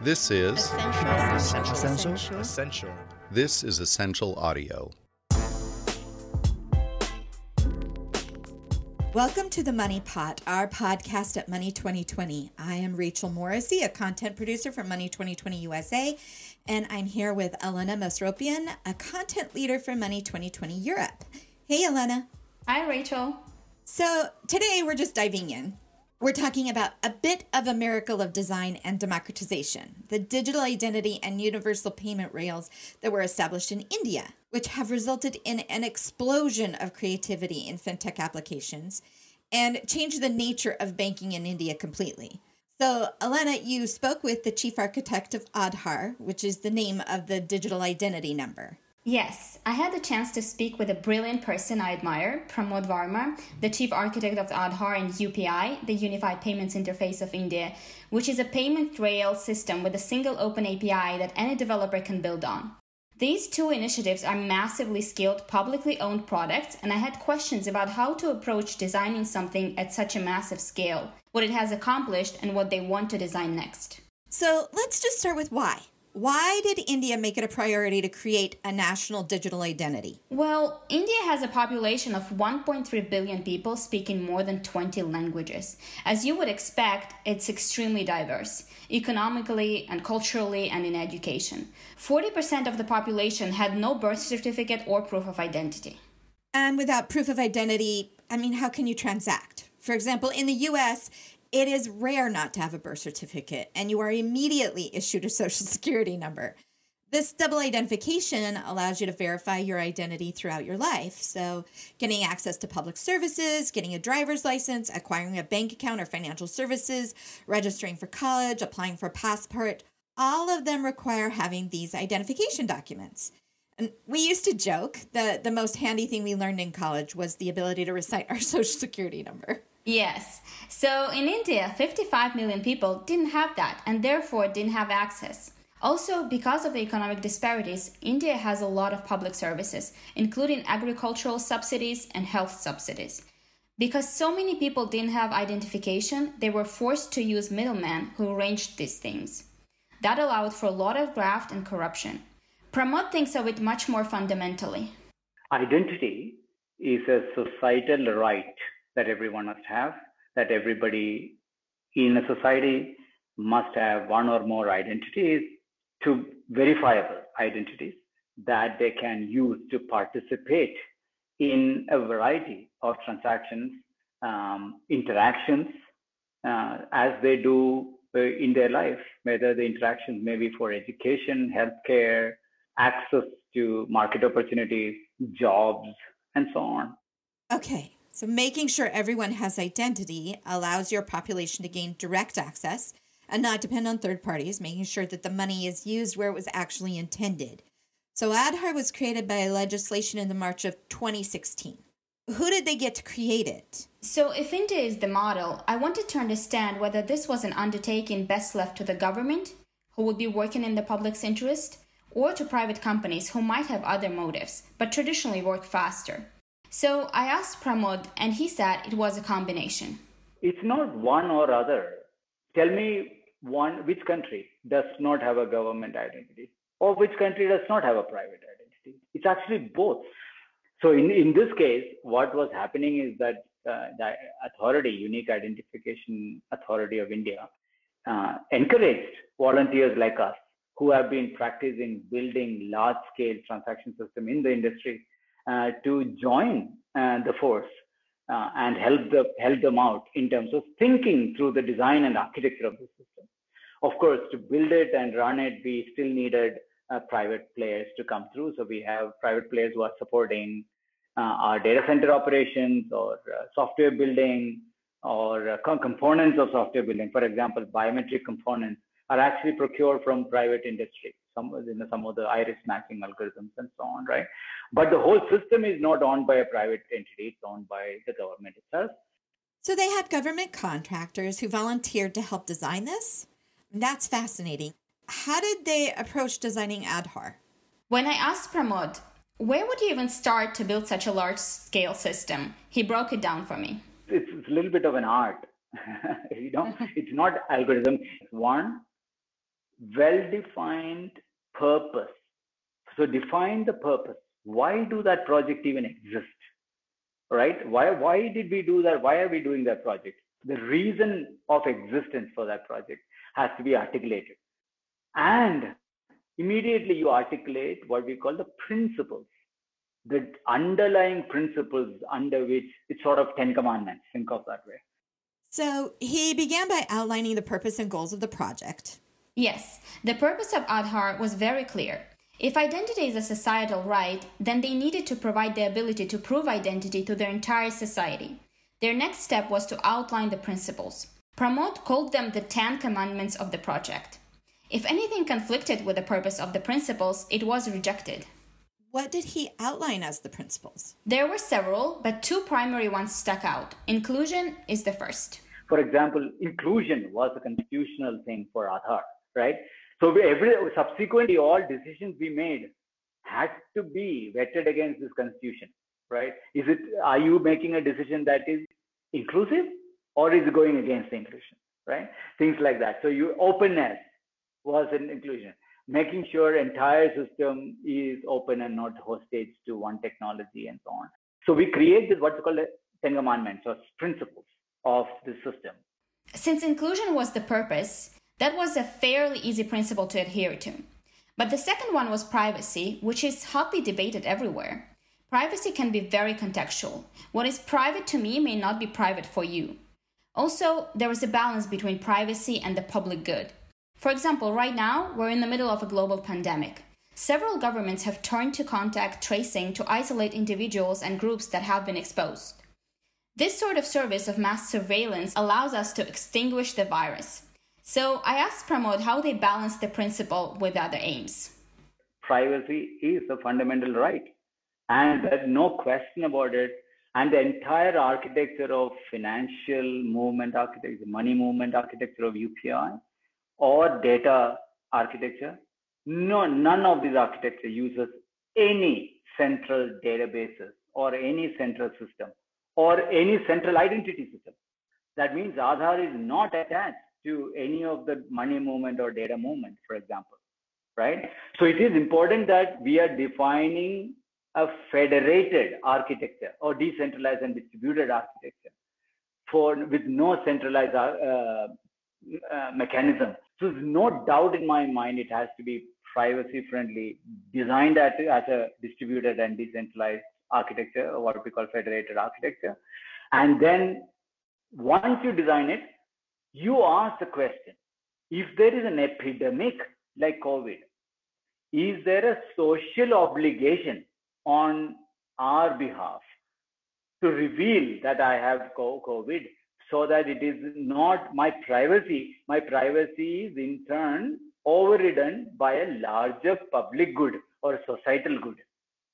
This is Ascential. Ascential. Ascential. this is Ascential audio. Welcome to the Money Pot, our podcast at Money 2020. I am Rachel Morrissey, a content producer for Money 2020 USA, and I'm here with Elena Mesropyan, a content leader for Money 2020 Europe. Hey, Elena. Hi, Rachel. So today we're just diving in. We're talking about a bit of a miracle of design and democratization the digital identity and universal payment rails that were established in India, which have resulted in an explosion of creativity in fintech applications and changed the nature of banking in India completely. So, Elena, you spoke with the chief architect of Aadhaar, which is the name of the digital identity number. Yes, I had the chance to speak with a brilliant person I admire, Pramod Varma, the chief architect of Aadhaar and UPI, the Unified Payments Interface of India, which is a payment rail system with a single open API that any developer can build on. These two initiatives are massively skilled, publicly owned products, and I had questions about how to approach designing something at such a massive scale, what it has accomplished, and what they want to design next. So, let's just start with why. Why did India make it a priority to create a national digital identity? Well, India has a population of 1.3 billion people speaking more than 20 languages. As you would expect, it's extremely diverse, economically and culturally and in education. 40% of the population had no birth certificate or proof of identity. And without proof of identity, I mean, how can you transact? For example, in the US, it is rare not to have a birth certificate, and you are immediately issued a social security number. This double identification allows you to verify your identity throughout your life. So, getting access to public services, getting a driver's license, acquiring a bank account or financial services, registering for college, applying for a passport, all of them require having these identification documents. And we used to joke that the most handy thing we learned in college was the ability to recite our social security number. Yes. So in India, 55 million people didn't have that and therefore didn't have access. Also, because of the economic disparities, India has a lot of public services, including agricultural subsidies and health subsidies. Because so many people didn't have identification, they were forced to use middlemen who arranged these things. That allowed for a lot of graft and corruption. Pramod thinks of it much more fundamentally. Identity is a societal right that everyone must have, that everybody in a society must have one or more identities to verifiable identities that they can use to participate in a variety of transactions, um, interactions, uh, as they do uh, in their life, whether the interactions may be for education, healthcare, access to market opportunities, jobs, and so on. Okay, so making sure everyone has identity allows your population to gain direct access and not depend on third parties, making sure that the money is used where it was actually intended. So Aadhaar was created by legislation in the March of 2016. Who did they get to create it? So, if India is the model, I wanted to understand whether this was an undertaking best left to the government, who would be working in the public's interest, or to private companies who might have other motives, but traditionally work faster. So, I asked Pramod, and he said it was a combination. It's not one or other. Tell me one which country does not have a government identity or which country does not have a private identity. It's actually both. So in, in this case, what was happening is that uh, the authority, Unique Identification Authority of India, uh, encouraged volunteers like us who have been practicing building large-scale transaction system in the industry to join uh, the force uh, and help the help them out in terms of thinking through the design and architecture of the system. Of course, to build it and run it, we still needed uh, private players to come through. So we have private players who are supporting uh, our data center operations or uh, software building or uh, components of software building. For example, biometric components are actually procured from private industry, some, you know, some of the iris matching algorithms and so on, right? But the whole system is not owned by a private entity, it's owned by the government itself. So they had government contractors who volunteered to help design this? That's fascinating. How did they approach designing Aadhaar? When I asked Pramod, where would you even start to build such a large scale system? He broke it down for me. It's, it's a little bit of an art. you know, it's not algorithm. One, well-defined purpose. So define the purpose. Why do that project even exist? Right? Why why did we do that? Why are we doing that project? The reason of existence for that project has to be articulated. And immediately you articulate what we call the principles, the underlying principles under which it's sort of Ten Commandments. Think of that way. So he began by outlining the purpose and goals of the project. Yes, the purpose of Aadhaar was very clear. If identity is a societal right, then they needed to provide the ability to prove identity to their entire society. Their next step was to outline the principles. Pramod called them the Ten Commandments of the project. If anything conflicted with the purpose of the principles, it was rejected. What did he outline as the principles? There were several, but two primary ones stuck out. Inclusion is the first. For example, inclusion was a constitutional thing for Aadhaar, right? So every subsequently all decisions we made had to be vetted against this constitution, right? Is it are you making a decision that is inclusive or is it going against the inclusion, right? Things like that. So you openness was an inclusion, making sure entire system is open and not hostage to one technology and so on. So we create this what's called Ten Commandments or principles of the system. Since inclusion was the purpose, that was a fairly easy principle to adhere to. But the second one was privacy, which is hotly debated everywhere. Privacy can be very contextual. What is private to me may not be private for you. Also, there is a balance between privacy and the public good. For example, right now, we're in the middle of a global pandemic. Several governments have turned to contact tracing to isolate individuals and groups that have been exposed. This sort of service of mass surveillance allows us to extinguish the virus. So I asked Pramod how they balance the principle with other aims. Privacy is a fundamental right, and there's no question about it. And the entire architecture of financial movement architecture, money movement architecture of UPI, or data architecture, no, none of these architecture uses any central databases or any central system or any central identity system. That means Aadhaar is not attached to any of the money movement or data movement, for example, right? So it is important that we are defining a federated architecture or decentralized and distributed architecture for with no centralized uh, uh, mechanism. So there's no doubt in my mind it has to be privacy friendly, designed as, as a distributed and decentralized architecture, or what we call federated architecture. And then once you design it, you ask the question if there is an epidemic like COVID, is there a social obligation on our behalf to reveal that I have COVID so that it is not my privacy? My privacy is in turn overridden by a larger public good or societal good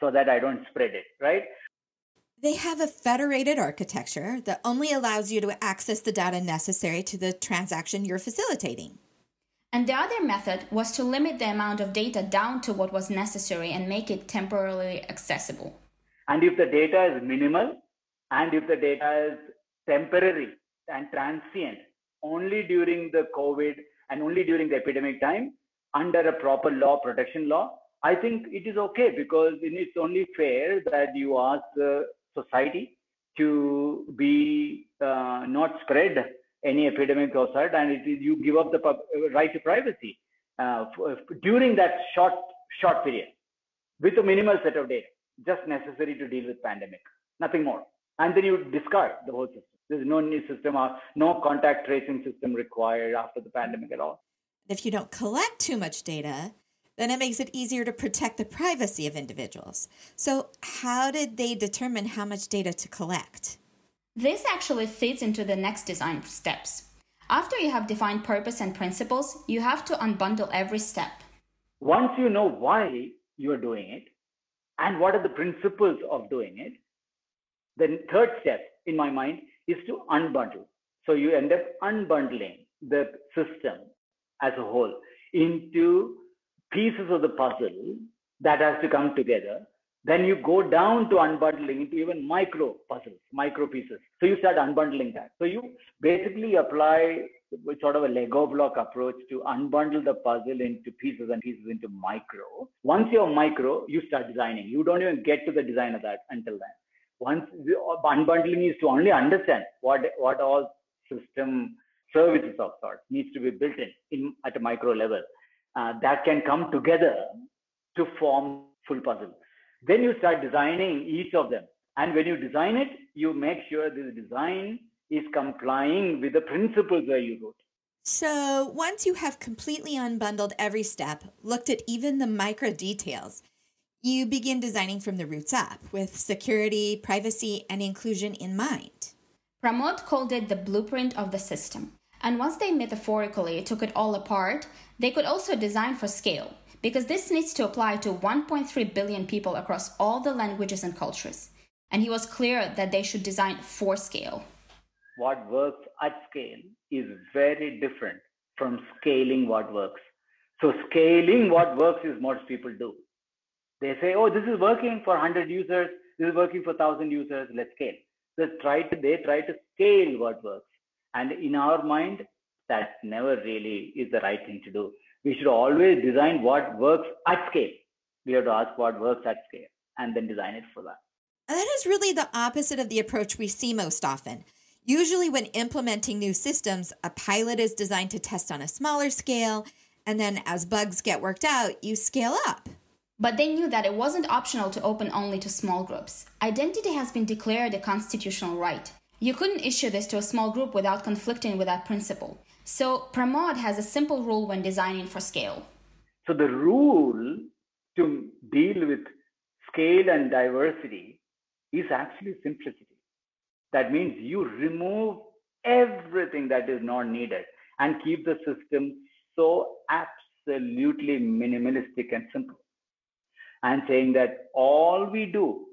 so that I don't spread it, right? They have a federated architecture that only allows you to access the data necessary to the transaction you're facilitating. And the other method was to limit the amount of data down to what was necessary and make it temporarily accessible. And if the data is minimal and if the data is temporary and transient only during the COVID and only during the epidemic time under a proper law, protection law, I think it is okay because it's only fair that you ask the society to be uh, not spread any epidemic outside and it is you give up the right to privacy uh, during that short short period with a minimal set of data just necessary to deal with pandemic nothing more. And then you discard the whole system. There's no new system or no contact tracing system required after the pandemic at all. If you don't collect too much data then it makes it easier to protect the privacy of individuals. So, how did they determine how much data to collect? This actually fits into the next design steps. After you have defined purpose and principles, you have to unbundle every step. Once you know why you are doing it and what are the principles of doing it, the third step in my mind is to unbundle. So you end up unbundling the system as a whole into pieces of the puzzle that has to come together. Then you go down to unbundling into even micro puzzles, micro pieces. So you start unbundling that. So you basically apply sort of a Lego block approach to unbundle the puzzle into pieces and pieces into micro. Once you're micro, you start designing. You don't even get to the design of that until then. Once the unbundling is to only understand what what all system services of sorts needs to be built in, in at a micro level uh, that can come together to form full puzzle. Then you start designing each of them. And when you design it, you make sure this design is complying with the principles that you wrote. So once you have completely unbundled every step, looked at even the micro details, you begin designing from the roots up with security, privacy, and inclusion in mind. Pramod called it the blueprint of the system. And once they metaphorically took it all apart, they could also design for scale, because this needs to apply to 1.3 billion people across all the languages and cultures. And he was clear that they should design for scale. What works at scale is very different from scaling what works. So, scaling what works is what people do. They say, oh, this is working for 100 users, this is working for 1,000 users, let's scale. So try to, they try to scale what works. And in our mind, that never really is the right thing to do. We should always design what works at scale. We have to ask what works at scale and then design it for that. And that is really the opposite of the approach we see most often. Usually, when implementing new systems, a pilot is designed to test on a smaller scale, and then as bugs get worked out, you scale up. But they knew that it wasn't optional to open only to small groups. Identity has been declared a constitutional right. You couldn't issue this to a small group without conflicting with that principle. So Pramod has a simple rule when designing for scale. So the rule to deal with scale and diversity is actually simplicity. That means you remove everything that is not needed and keep the system so absolutely minimalistic and simple and saying that all we do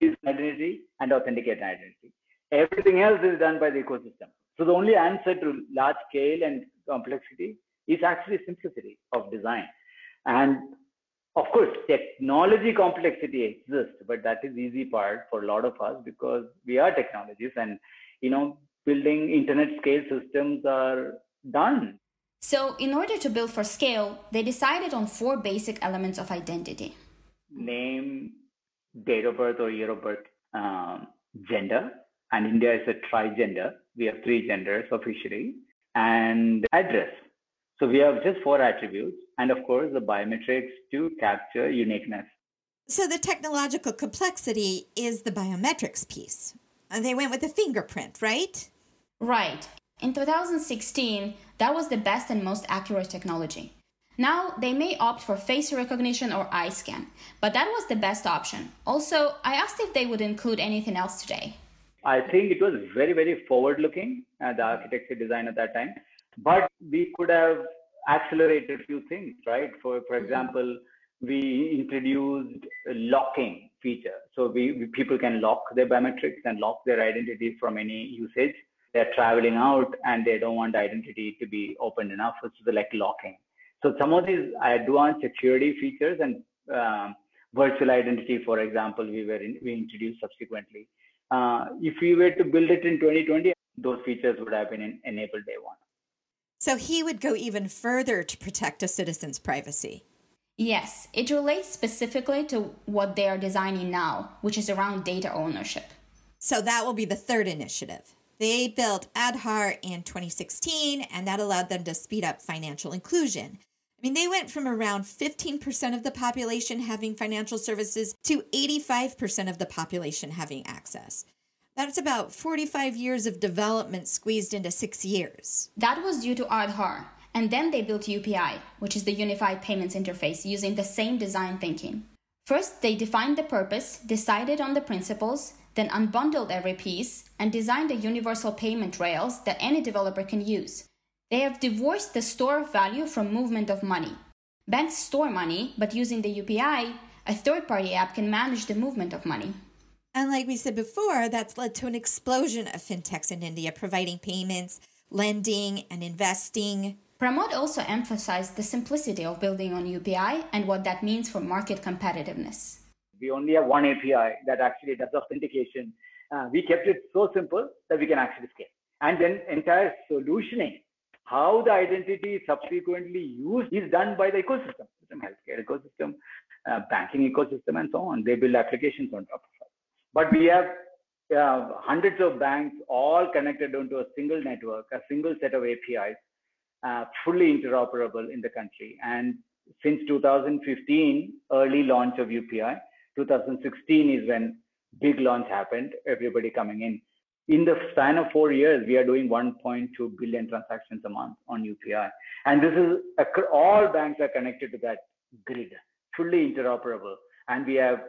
is identity and authenticate identity. Everything else is done by the ecosystem. So the only answer to large scale and complexity is actually simplicity of design. And of course, technology complexity exists, but that is easy part for a lot of us because we are technologists and you know building internet scale systems are done so, in order to build for scale, they decided on four basic elements of identity name, date of birth or year of birth, um, gender, and India is a trigender. We have three genders officially, and address. So, we have just four attributes, and of course, the biometrics to capture uniqueness. So, the technological complexity is the biometrics piece. They went with the fingerprint, right? Right. In 2016, that was the best and most accurate technology. Now, they may opt for face recognition or eye scan, but that was the best option. Also, I asked if they would include anything else today. I think it was very, very forward looking, uh, the architecture design at that time, but we could have accelerated a few things, right? For, for example, we introduced a locking feature. So we, we, people can lock their biometrics and lock their identity from any usage they're traveling out and they don't want the identity to be open enough. So it's like locking. So some of these advanced security features and um, virtual identity, for example, we were in, we introduced subsequently. Uh, if we were to build it in 2020, those features would have been in, enabled day one. So he would go even further to protect a citizen's privacy. Yes, it relates specifically to what they are designing now, which is around data ownership. So that will be the third initiative. They built Aadhaar in 2016, and that allowed them to speed up financial inclusion. I mean, they went from around 15% of the population having financial services to 85% of the population having access. That's about 45 years of development squeezed into six years. That was due to Aadhaar. And then they built UPI, which is the Unified Payments Interface, using the same design thinking. First, they defined the purpose, decided on the principles, then unbundled every piece and designed a universal payment rails that any developer can use. They have divorced the store of value from movement of money. Banks store money, but using the UPI, a third party app can manage the movement of money. And like we said before, that's led to an explosion of fintechs in India providing payments, lending, and investing. Pramod also emphasized the simplicity of building on UPI and what that means for market competitiveness we only have one API that actually does authentication. Uh, we kept it so simple that we can actually scale. And then entire solutioning How the identity is subsequently used is done by the ecosystem, healthcare ecosystem, uh, banking ecosystem, and so on. They build applications on top of it. But we have uh, hundreds of banks all connected onto a single network, a single set of APIs, uh, fully interoperable in the country. And since 2015, early launch of UPI, 2016 is when big launch happened, everybody coming in. In the span of four years, we are doing 1.2 billion transactions a month on UPI. And this is all banks are connected to that grid, fully interoperable. And we have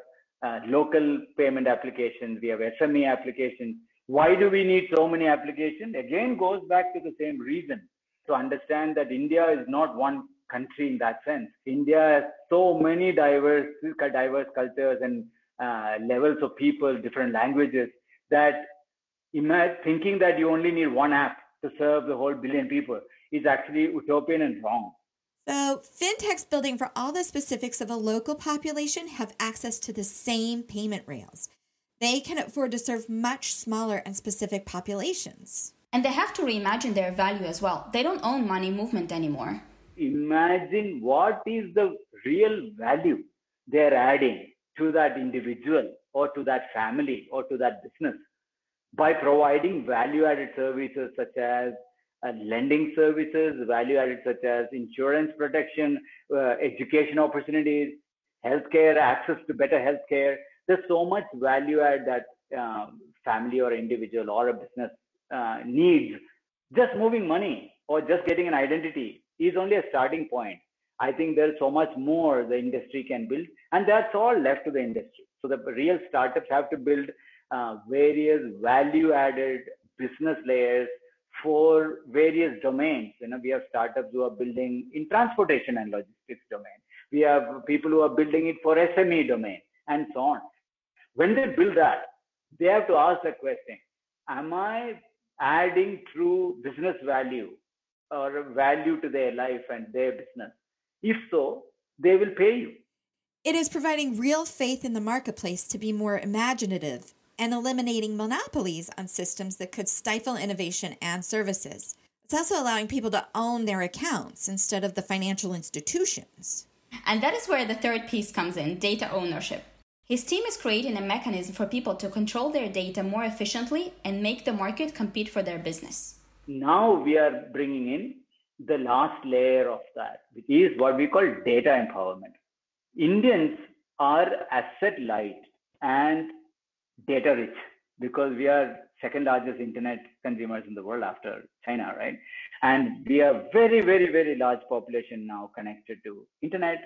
uh, local payment applications, we have SME applications. Why do we need so many applications? Again, goes back to the same reason to understand that India is not one country in that sense. India has so many diverse, diverse cultures and uh, levels of people, different languages, that thinking that you only need one app to serve the whole billion people is actually utopian and wrong. So, fintechs building for all the specifics of a local population have access to the same payment rails. They can afford to serve much smaller and specific populations. And they have to reimagine their value as well. They don't own money movement anymore. Imagine what is the real value they're adding to that individual or to that family or to that business by providing value added services such as uh, lending services, value added such as insurance protection, uh, education opportunities, healthcare, access to better healthcare. There's so much value add that um, family or individual or a business uh, needs. Just moving money or just getting an identity is only a starting point. I think there's so much more the industry can build, and that's all left to the industry. So the real startups have to build uh, various value added business layers for various domains. You know, we have startups who are building in transportation and logistics domain. We have people who are building it for SME domain and so on. When they build that, they have to ask the question, am I adding true business value or value to their life and their business? If so, they will pay you. It is providing real faith in the marketplace to be more imaginative and eliminating monopolies on systems that could stifle innovation and services. It's also allowing people to own their accounts instead of the financial institutions. And that is where the third piece comes in data ownership. His team is creating a mechanism for people to control their data more efficiently and make the market compete for their business. Now we are bringing in the last layer of that, which is what we call data empowerment. Indians are asset light and data rich because we are second largest internet consumers in the world after China, right? And we are very, very, very large population now connected to internet.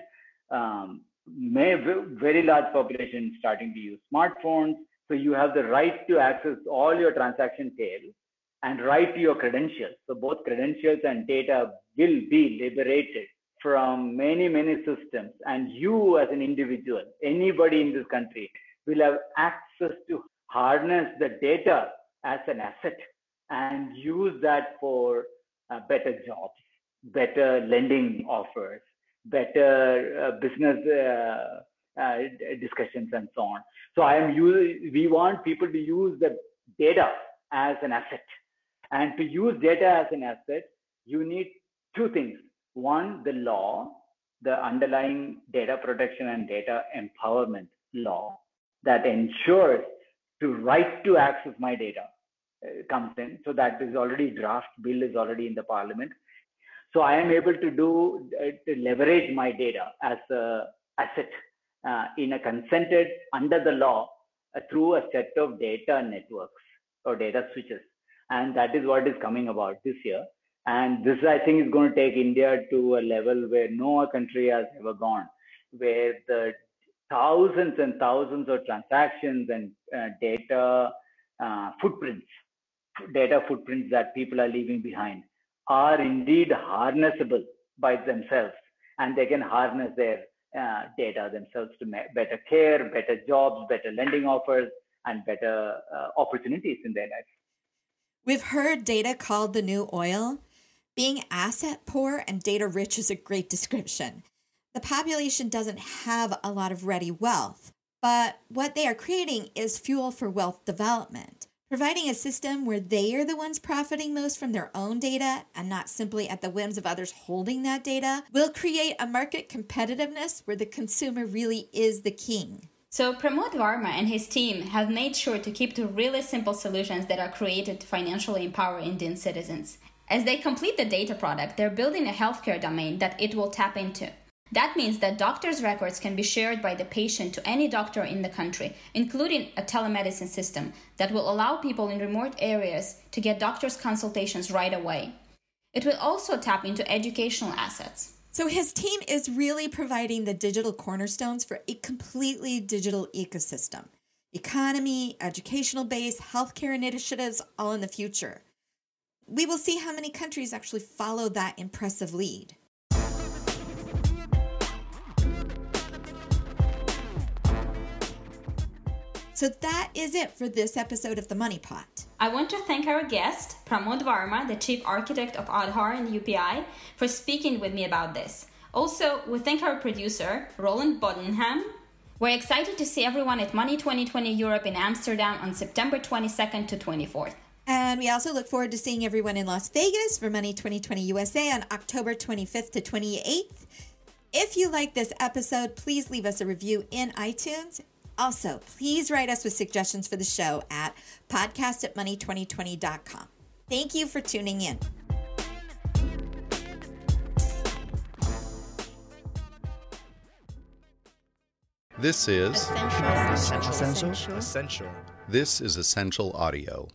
Um, may, very large population starting to use smartphones. So you have the right to access all your transaction tail and right to your credentials. So both credentials and data will be liberated from many, many systems. And you as an individual, anybody in this country will have access to harness the data as an asset and use that for uh, better jobs, better lending offers, better uh, business uh, uh discussions, and so on. So I am using, we want people to use the data as an asset. And to use data as an asset, you need two things. One, the law, the underlying data protection and data empowerment law that ensures to right to access my data uh, comes in. So that is already draft bill is already in the parliament. So I am able to do uh, to leverage my data as a asset uh, in a consented under the law uh, through a set of data networks or data switches, and that is what is coming about this year. And this I think is going to take India to a level where no country has ever gone, where the thousands and thousands of transactions and uh, data uh, footprints, data footprints that people are leaving behind are indeed harnessable by themselves and they can harness their uh, data themselves to better care, better jobs, better lending offers, and better uh, opportunities in their life. We've heard data called the new oil. Being asset poor and data rich is a great description. The population doesn't have a lot of ready wealth, but what they are creating is fuel for wealth development. Providing a system where they are the ones profiting most from their own data and not simply at the whims of others holding that data will create a market competitiveness where the consumer really is the king. So, Pramod Varma and his team have made sure to keep to really simple solutions that are created to financially empower Indian citizens. As they complete the data product, they're building a healthcare domain that it will tap into. That means that doctors' records can be shared by the patient to any doctor in the country, including a telemedicine system that will allow people in remote areas to get doctors' consultations right away. It will also tap into educational assets. So his team is really providing the digital cornerstones for a completely digital ecosystem. Economy, educational base, healthcare initiatives, all in the future. We will see how many countries actually follow that impressive lead. So that is it for this episode of The Money Pot. I want to thank our guest, Pramod Varma, the chief architect of Aadhaar and UPI, for speaking with me about this. Also, we thank our producer, Roland Bodenham. We're excited to see everyone at Money 2020 Europe in Amsterdam on September 22nd to 24th. And we also look forward to seeing everyone in Las Vegas for Money 2020 USA on October 25th to 28th. If you like this episode, please leave us a review in iTunes also, please write us with suggestions for the show at podcast at money2020.com. Thank you for tuning in. This is Ascential. Ascential. Ascential. this is Ascential audio.